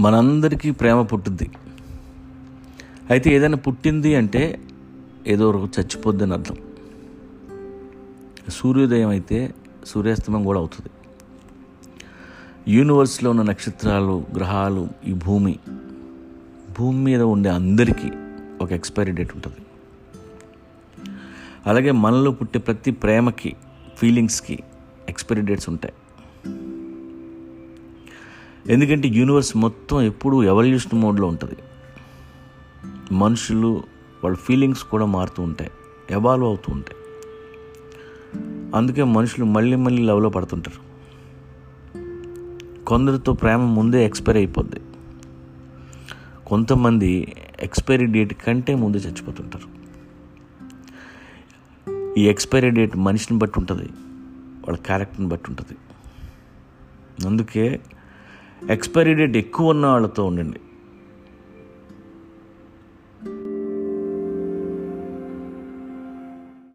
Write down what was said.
మనందరికీ ప్రేమ పుట్టుద్ది. అయితే ఏదైనా పుట్టింది అంటే ఏదో ఒక చచ్చిపోద్ది అని అర్థం. సూర్యోదయం అయితే సూర్యాస్తమయం కూడా అవుతుంది. యూనివర్స్లో ఉన్న నక్షత్రాలు గ్రహాలు ఈ భూమి భూమి మీద ఉండే అందరికీ ఒక ఎక్స్పైరీ డేట్ ఉంటుంది. అలాగే మనలో పుట్టే ప్రతి ప్రేమకి ఫీలింగ్స్కి ఎక్స్పైరీ డేట్స్ ఉంటాయి. ఎందుకంటే యూనివర్స్ మొత్తం ఎప్పుడూ ఎవల్యూషన్ మోడ్లో ఉంటుంది. మనుషులు వాళ్ళ ఫీలింగ్స్ కూడా మారుతూ ఉంటాయి ఎవాల్వ్ అవుతూ ఉంటాయి. అందుకే మనుషులు మళ్ళీ మళ్ళీ లవ్లో పడుతుంటారు. కొందరితో ప్రేమ ముందే ఎక్స్పైర్ అయిపోద్ది. కొంతమంది ఎక్స్పైరీ డేట్ కంటే ముందే చచ్చిపోతుంటారు. ఈ ఎక్స్పైరీ డేట్ మనిషిని బట్టి ఉంటుంది వాళ్ళ క్యారెక్టర్ని బట్టి ఉంటుంది. అందుకే ఎక్స్పైరీ డేట్ ఎక్కువ ఉన్న వాళ్ళతో ఉండండి.